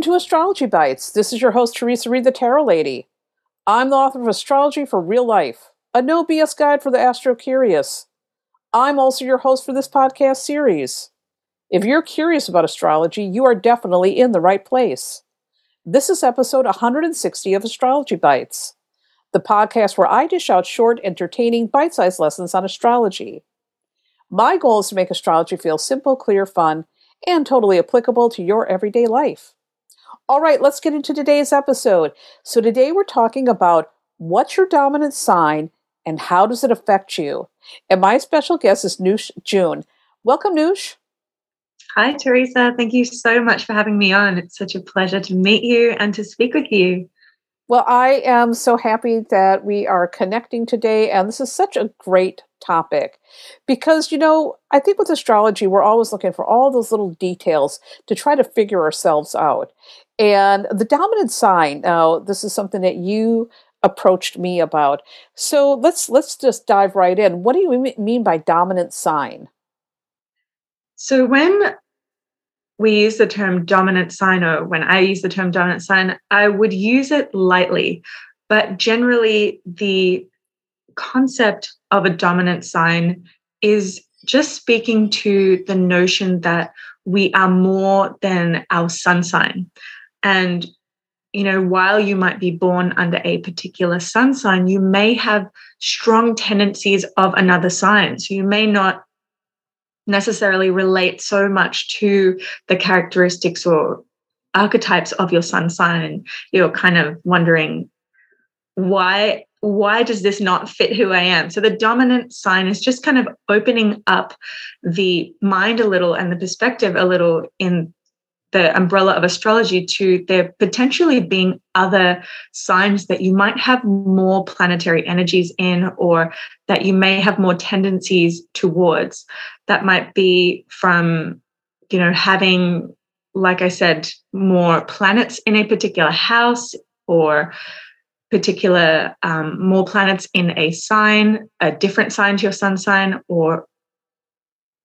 Welcome to Astrology Bites. This is your host, Theresa Reed, the Tarot Lady. I'm the author of Astrology for Real Life, a no BS guide for the astro curious. I'm also your host for this podcast series. If you're curious about astrology, you are definitely in the right place. This is episode 160 of Astrology Bites, the podcast where I dish out short, entertaining, bite sized lessons on astrology. My goal is to make astrology feel simple, clear, fun, and totally applicable to your everyday life. All right, let's get into today's episode. So, today we're talking about what's your dominant sign and how does it affect you? And my special guest is Noosh June. Welcome, Noosh. Hi, Theresa. Thank you so much for having me on. It's such a pleasure to meet you and to speak with you. Well, I am so happy that we are connecting today, and this is such a great topic. Because you know i think with astrology we're always looking for all those little details to try to figure ourselves out. And the dominant sign now this is something that you approached me about. So let's let's just dive right in. What do you mean by dominant sign? So when we use the term dominant sign or when i use the term dominant sign i would use it lightly. But generally the concept of a dominant sign is just speaking to the notion that we are more than our sun sign. And, you know, while you might be born under a particular sun sign, you may have strong tendencies of another sign. So you may not necessarily relate so much to the characteristics or archetypes of your sun sign. And You're kind of wondering why why does this not fit who I am? So the dominant sign is just kind of opening up the mind a little and the perspective a little in the umbrella of astrology to there potentially being other signs that you might have more planetary energies in or that you may have more tendencies towards that might be from you know having like i said more planets in a particular house or particular um, more planets in a sign, a different sign to your sun sign, or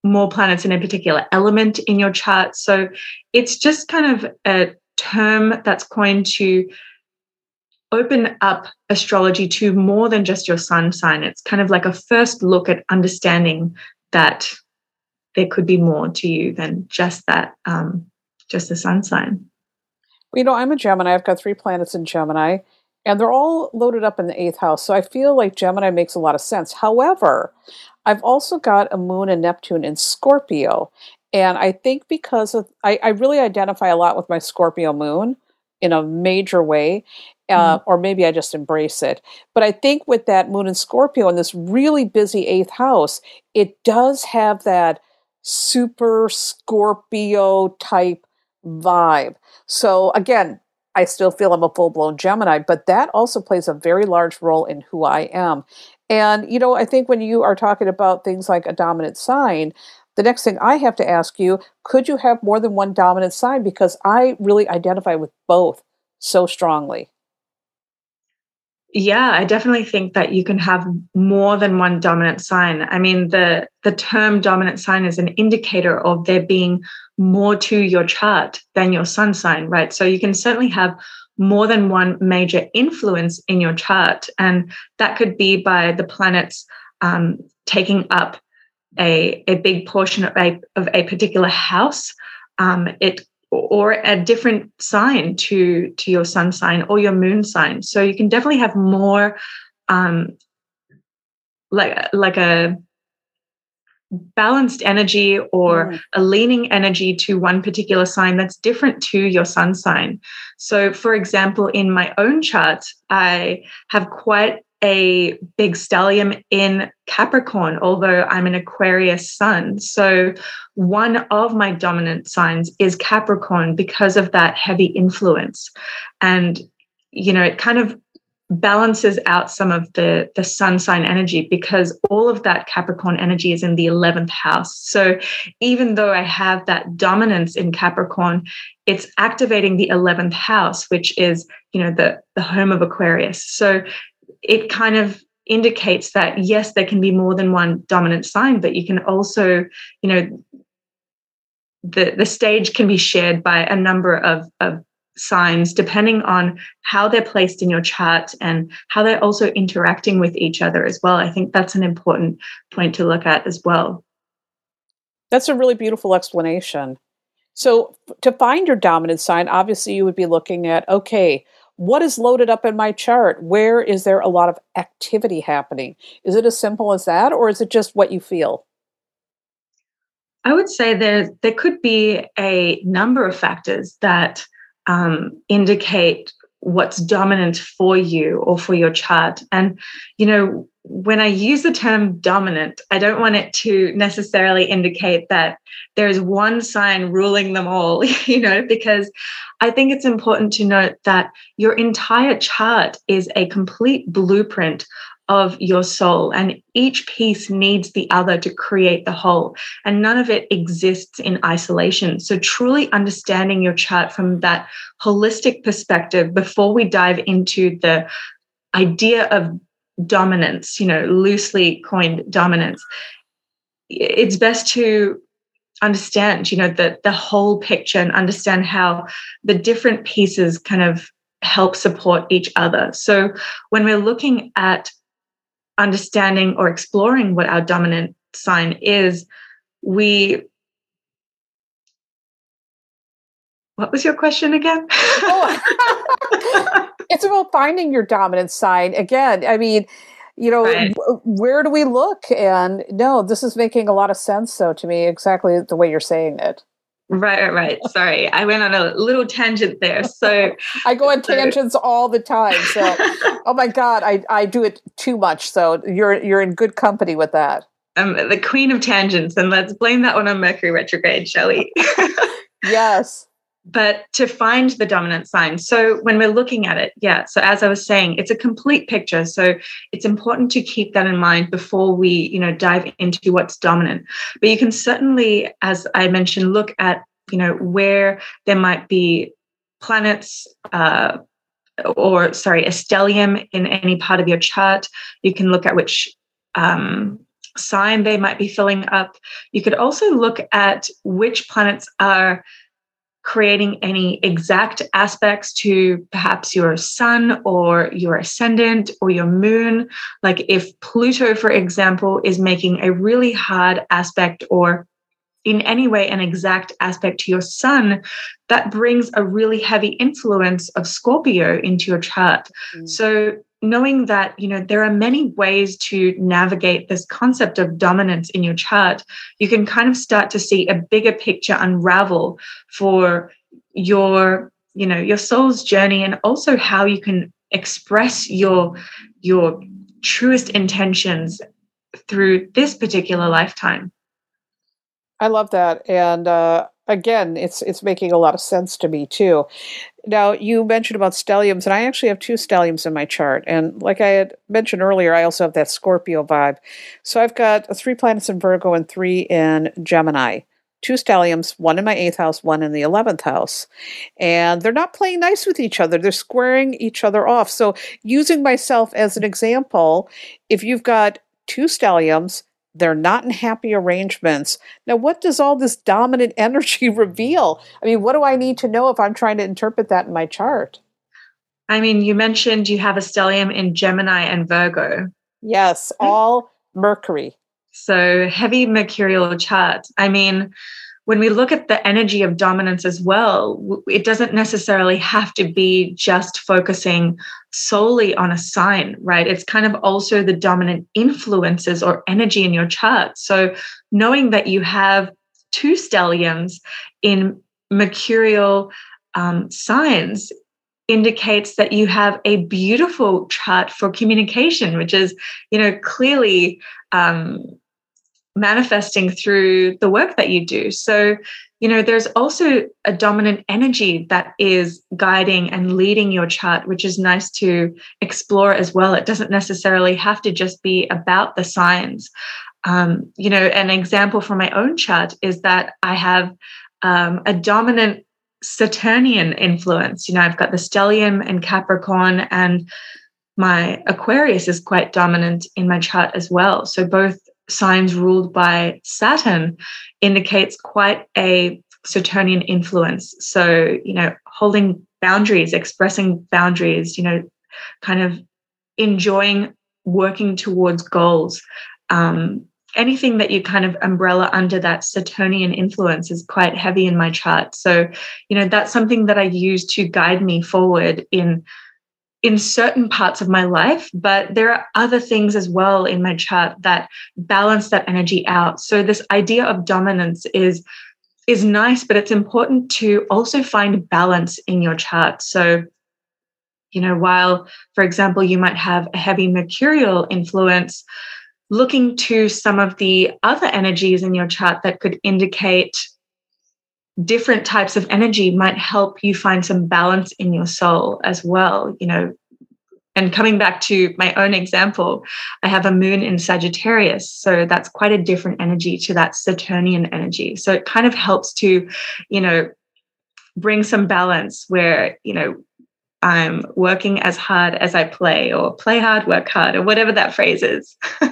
more planets in a particular element in your chart. So it's just kind of a term that's coined to open up astrology to more than just your sun sign. It's kind of like a first look at understanding that there could be more to you than just that, um, just the sun sign. You know, I'm a Gemini. I've got three planets in Gemini and they're all loaded up in the eighth house. So I feel like Gemini makes a lot of sense. However, I've also got a moon and Neptune in Scorpio. And I think because of, I, I really identify a lot with my Scorpio moon in a major way, uh, mm-hmm. or maybe I just embrace it. But I think with that moon in Scorpio in this really busy eighth house, it does have that super Scorpio type vibe. So again, I still feel I'm a full blown Gemini, but that also plays a very large role in who I am. And, you know, I think when you are talking about things like a dominant sign, the next thing I have to ask you could you have more than one dominant sign? Because I really identify with both so strongly. Yeah, I definitely think that you can have more than one dominant sign. I mean, the the term dominant sign is an indicator of there being more to your chart than your sun sign, right? So you can certainly have more than one major influence in your chart, and that could be by the planets um, taking up a, a big portion of a, of a particular house. Um, it or a different sign to to your sun sign or your moon sign so you can definitely have more um like like a balanced energy or mm. a leaning energy to one particular sign that's different to your sun sign so for example in my own chart i have quite a big stellium in Capricorn, although I'm an Aquarius sun. So, one of my dominant signs is Capricorn because of that heavy influence. And, you know, it kind of balances out some of the the sun sign energy because all of that capricorn energy is in the 11th house so even though i have that dominance in capricorn it's activating the 11th house which is you know the the home of aquarius so it kind of indicates that yes there can be more than one dominant sign but you can also you know the the stage can be shared by a number of of signs depending on how they're placed in your chart and how they're also interacting with each other as well. I think that's an important point to look at as well. That's a really beautiful explanation. So, to find your dominant sign, obviously you would be looking at okay, what is loaded up in my chart? Where is there a lot of activity happening? Is it as simple as that, or is it just what you feel? I would say there there could be a number of factors that um, indicate what's dominant for you or for your chart. And you know, when I use the term dominant, I don't want it to necessarily indicate that there's one sign ruling them all, you know, because I think it's important to note that your entire chart is a complete blueprint of your soul, and each piece needs the other to create the whole, and none of it exists in isolation. So, truly understanding your chart from that holistic perspective before we dive into the idea of dominance, you know, loosely coined dominance, it's best to understand, you know, the, the whole picture and understand how the different pieces kind of help support each other. So when we're looking at understanding or exploring what our dominant sign is, we what was your question again? oh. it's about finding your dominant sign again. I mean, you know, right. where do we look? And no, this is making a lot of sense, though, to me, exactly the way you're saying it. Right, right, right. Sorry, I went on a little tangent there. So I go on so, tangents all the time. So, oh my god, I I do it too much. So you're you're in good company with that. I'm the queen of tangents, and let's blame that one on Mercury retrograde, shall we? yes but to find the dominant sign. So when we're looking at it, yeah. So as I was saying, it's a complete picture. So it's important to keep that in mind before we, you know, dive into what's dominant. But you can certainly, as I mentioned, look at, you know, where there might be planets. Uh, or sorry, a stellium in any part of your chart. You can look at which um, sign they might be filling up. You could also look at which planets are creating any exact aspects to perhaps your sun or your ascendant or your moon. Like if Pluto, for example, is making a really hard aspect or in any way an exact aspect to your sun, that brings a really heavy influence of Scorpio into your chart. Mm. So knowing that you know there are many ways to navigate this concept of dominance in your chart you can kind of start to see a bigger picture unravel for your you know your soul's journey and also how you can express your your truest intentions through this particular lifetime. I love that. And uh again, it's it's making a lot of sense to me too. Now, you mentioned about stelliums, and I actually have two stelliums in my chart. And like I had mentioned earlier, I also have that Scorpio vibe. So I've got three planets in Virgo and three in Gemini. Two stelliums, one in my eighth house, one in the 11th house. And they're not playing nice with each other. They're squaring each other off. So, using myself as an example, if you've got two stelliums they're not in happy arrangements. Now, what does all this dominant energy reveal? I mean, what do I need to know if I'm trying to interpret that in my chart? I mean, you mentioned you have a stellium in Gemini and Virgo. Yes, hmm. all Mercury. So heavy mercurial chart. I mean, when we look at the energy of dominance as well, it doesn't necessarily have to be just focusing solely on a sign, right? It's kind of also the dominant influences or energy in your chart. So knowing that you have two stelliums in mercurial um, signs indicates that you have a beautiful chart for communication, which is, you know, clearly um, manifesting through the work that you do. So, you know, there's also a dominant energy that is guiding and leading your chart, which is nice to explore as well. It doesn't necessarily have to just be about the signs. Um, you know, an example from my own chart is that I have um, a dominant Saturnian influence. You know, I've got the stellium and Capricorn, and my Aquarius is quite dominant in my chart as well. So both signs ruled by Saturn indicates quite a Saturnian influence. So, you know, holding boundaries, expressing boundaries, you know, kind of enjoying working towards goals. Um, anything that you kind of umbrella under that Saturnian influence is quite heavy in my chart. So, you know, that's something that I use to guide me forward in in certain parts of my life, but there are other things as well in my chart that balance that energy out. So this idea of dominance is is nice, but it's important to also find balance in your chart. So you know, while, for example, you might have a heavy mercurial influence, looking to some of the other energies in your chart that could indicate different types of energy might help you find some balance in your soul as well you know and coming back to my own example i have a moon in sagittarius so that's quite a different energy to that saturnian energy so it kind of helps to you know bring some balance where you know i'm working as hard as i play or play hard work hard or whatever that phrase is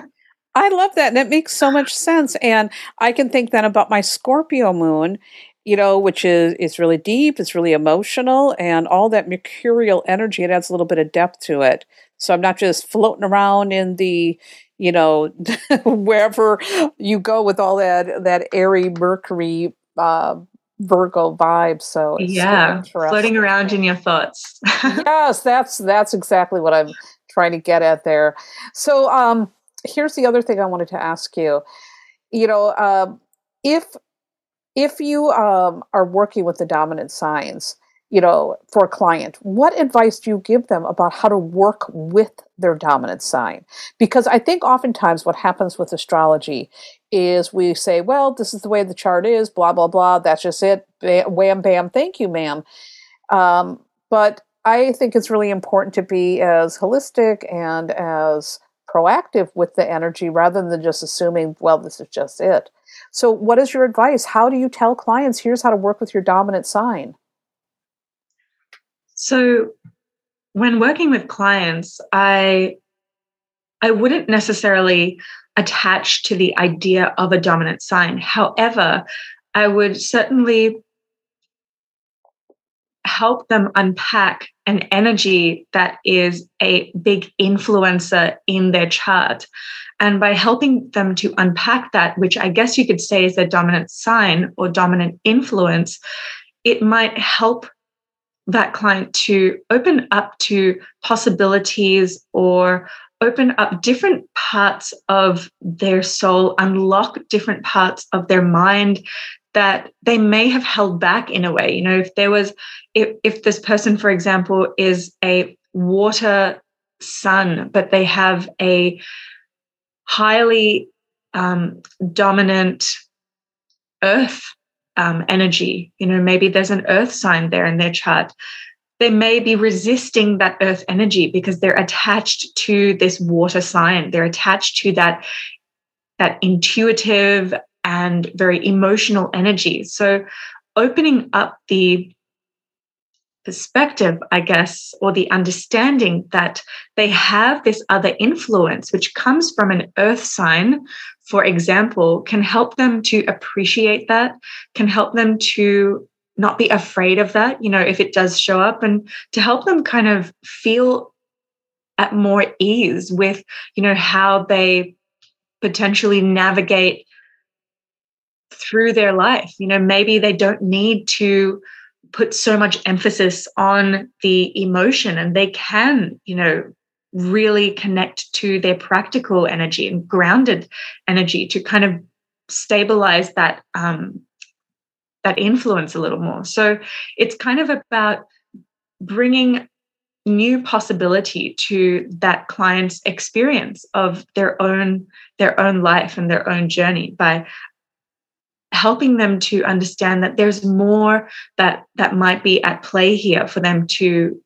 I love that. And it makes so much sense. And I can think then about my Scorpio moon, you know, which is it's really deep, it's really emotional, and all that mercurial energy, it adds a little bit of depth to it. So I'm not just floating around in the, you know, wherever you go with all that that airy Mercury uh, Virgo vibe. So yeah, floating around in your thoughts. yes, that's that's exactly what I'm trying to get at there. So um here's the other thing I wanted to ask you. You know, uh, if if you um, are working with the dominant signs, you know, for a client, what advice do you give them about how to work with their dominant sign? Because I think oftentimes what happens with astrology is we say, well, this is the way the chart is, blah, blah, blah, that's just it, bam, wham, bam, thank you, ma'am. Um, but I think it's really important to be as holistic and as proactive with the energy rather than just assuming, well, this is just it. So, what is your advice? How do you tell clients, here's how to work with your dominant sign? So, when working with clients, I I wouldn't necessarily attach to the idea of a dominant sign. However, I would certainly help them unpack an energy that is a big influencer in their chart. And by helping them to unpack that, which I guess you could say is a dominant sign or dominant influence, it might help that client to open up to possibilities or open up different parts of their soul, unlock different parts of their mind that they may have held back in a way. You know, if there was, if, if this person, for example, is a water sun, but they have a highly um, dominant earth um, energy, you know, maybe there's an earth sign there in their chart. They may be resisting that earth energy because they're attached to this water sign. They're attached to that that intuitive and very emotional energy. So, opening up the perspective, I guess, or the understanding that they have this other influence, which comes from an earth sign, for example, can help them to appreciate that, can help them to not be afraid of that, you know, if it does show up, and to help them kind of feel at more ease with, you know, how they potentially navigate through their life. You know, maybe they don't need to put so much emphasis on the emotion and they can, you know, really connect to their practical energy and grounded energy to kind of stabilize that um, that influence a little more. So it's kind of about bringing new possibility to that client's experience of their own their own life and their own journey by helping them to understand that there's more that that might be at play here for them to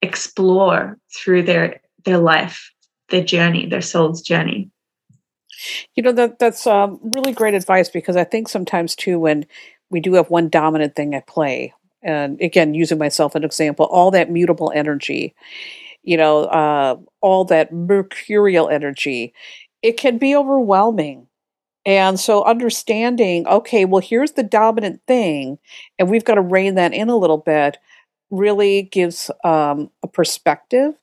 explore through their their life their journey their soul's journey. You know that that's um, really great advice because i think sometimes too when we do have one dominant thing at play and again using myself an example all that mutable energy you know uh, all that mercurial energy it can be overwhelming and so understanding, okay, well, here's the dominant thing, and we've got to rein that in a little bit. really gives um, a perspective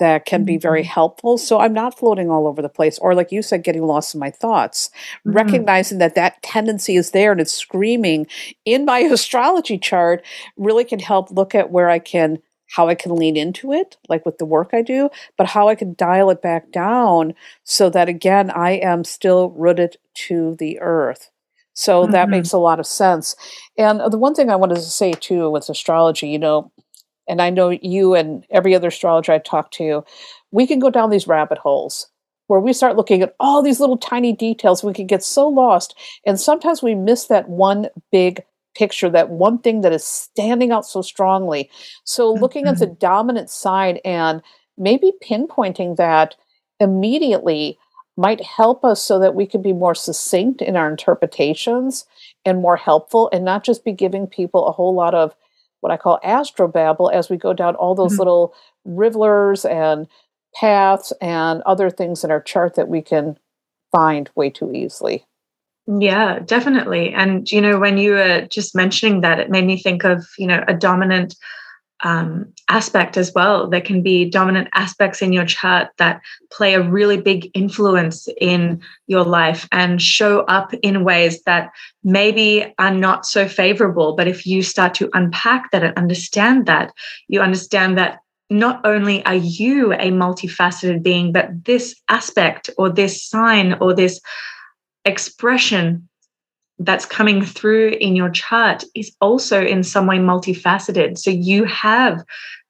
that can be very Mm-hmm. helpful. So I'm not floating all over the place, or like you said, getting lost in my thoughts. Mhm. Recognizing that that tendency is there and it's screaming in my astrology chart really can help look at where I can, how I can lean into it, like with the work I do, but how I can dial it back down so that again, I am still rooted to the earth. So that Mhm. makes a lot of sense. And the one thing I wanted to say too with astrology, you know, and I know you and every other astrologer I talk to, we can go down these rabbit holes where we start looking at all these little tiny details. We can get so lost. And sometimes we miss that one big picture, that one thing that is standing out so strongly. So looking at the dominant side and maybe pinpointing that immediately might help us so that we can be more succinct in our interpretations and more helpful and not just be giving people a whole lot of what I call astrobabble as we go down all those Mhm. little rivers and paths and other things in our chart that we can find way too easily. Yeah, definitely. And you know, when you were just mentioning that, it made me think of you know a dominant um, aspect as well. There can be dominant aspects in your chart that play a really big influence in your life and show up in ways that maybe are not so favorable. But if you start to unpack that and understand that, you understand that not only are you a multifaceted being, but this aspect or this sign or this expression that's coming through in your chart is also in some way multifaceted. So you have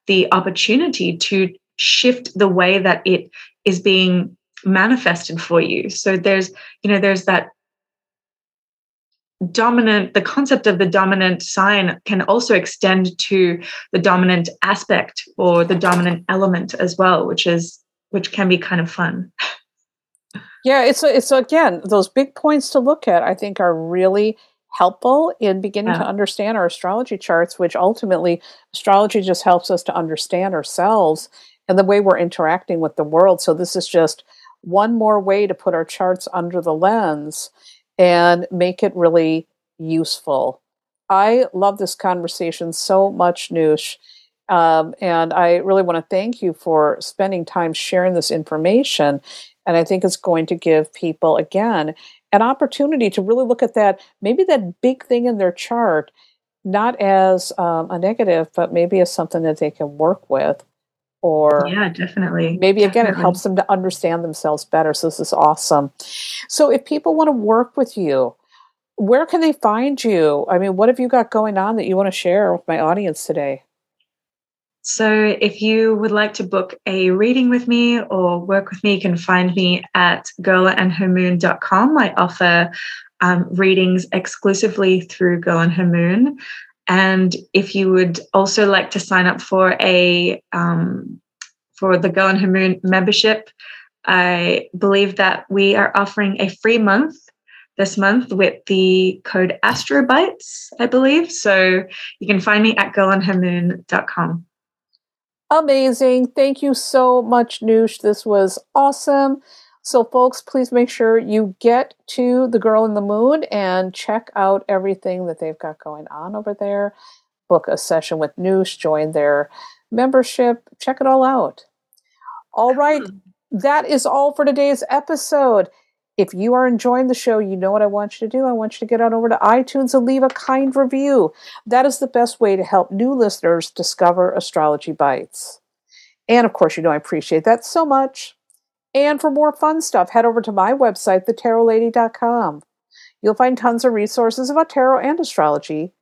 the opportunity to shift the way that it is being manifested for you. So there's, you know, there's that dominant, the concept of the dominant sign can also extend to the dominant aspect or the dominant element as well, which is which can be kind of fun. Yeah, it's it's again those big points to look at. I think are really helpful in beginning to understand our astrology charts, which ultimately astrology just helps us to understand ourselves and the way we're interacting with the world. So this is just one more way to put our charts under the lens and make it really useful. I love this conversation so much, Noosh. Um, and I really want to thank you for spending time sharing this information. And I think it's going to give people, again, an opportunity to really look at that, maybe that big thing in their chart, not as um, a negative, but maybe as something that they can work with. Or Yeah, definitely. maybe again, it helps them to understand themselves better. So this is awesome. So if people want to work with you, where can they find you? I mean, what have you got going on that you want to share with my audience today? So, if you would like to book a reading with me or work with me, you can find me at girlandhermoon.com. I offer um, readings exclusively through Girl and Her Moon. And if you would also like to sign up for a um, for the Girl and Her Moon membership, I believe that we are offering a free month this month with the code Astrobytes, I believe. So you can find me at girlandhermoon.com. Amazing. Thank you so much, Noosh. This was awesome. So, folks, please make sure you get to The Girl in the Moon and check out everything that they've got going on over there. Book a session with Noosh, join their membership, check it all out. All right, that is all for today's episode. If you are enjoying the show, you know what I want you to do. I want you to get on over to iTunes and leave a kind review. That is the best way to help new listeners discover Astrology Bites. And of course, you know I appreciate that so much. And for more fun stuff, head over to my website, thetarotlady.com. You'll find tons of resources about tarot and astrology,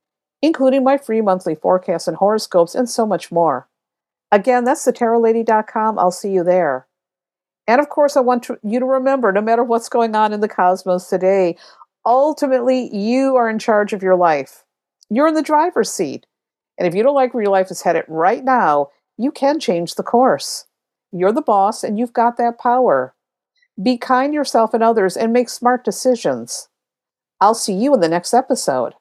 including my free monthly forecasts and horoscopes, and so much more. Again, that's thetarotlady.com. I'll see you there. And of course, I want to, you to remember no matter what's going on in the cosmos today, ultimately, you are in charge of your life. You're in the driver's seat. And if you don't like where your life is headed right now, you can change the course. You're the boss and you've got that power. Be kind yourself and others and make smart decisions. I'll see you in the next episode.